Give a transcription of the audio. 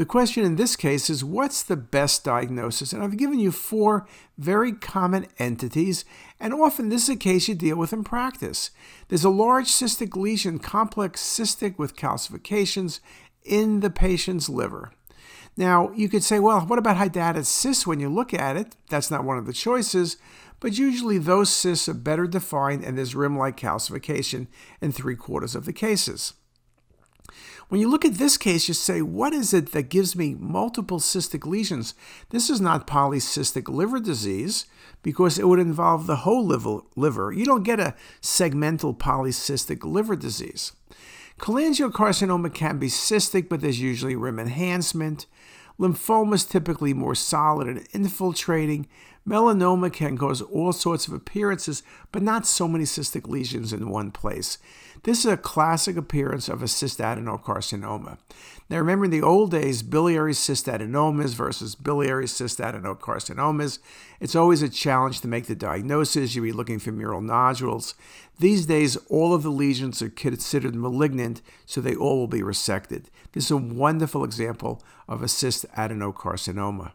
The question in this case is what's the best diagnosis? And I've given you four very common entities, and often this is a case you deal with in practice. There's a large cystic lesion, complex cystic with calcifications in the patient's liver. Now, you could say, well, what about hydatid cysts when you look at it? That's not one of the choices, but usually those cysts are better defined and there's rim like calcification in three quarters of the cases. When you look at this case, you say, what is it that gives me multiple cystic lesions? This is not polycystic liver disease because it would involve the whole liver. You don't get a segmental polycystic liver disease. Cholangiocarcinoma can be cystic, but there's usually rim enhancement. Lymphoma is typically more solid and infiltrating. Melanoma can cause all sorts of appearances, but not so many cystic lesions in one place. This is a classic appearance of a cystadenocarcinoma. Now, remember in the old days, biliary cystadenomas versus biliary cystadenocarcinomas. It's always a challenge to make the diagnosis. You'd be looking for mural nodules. These days, all of the lesions are considered malignant, so they all will be resected. This is a wonderful example of a cystadenocarcinoma.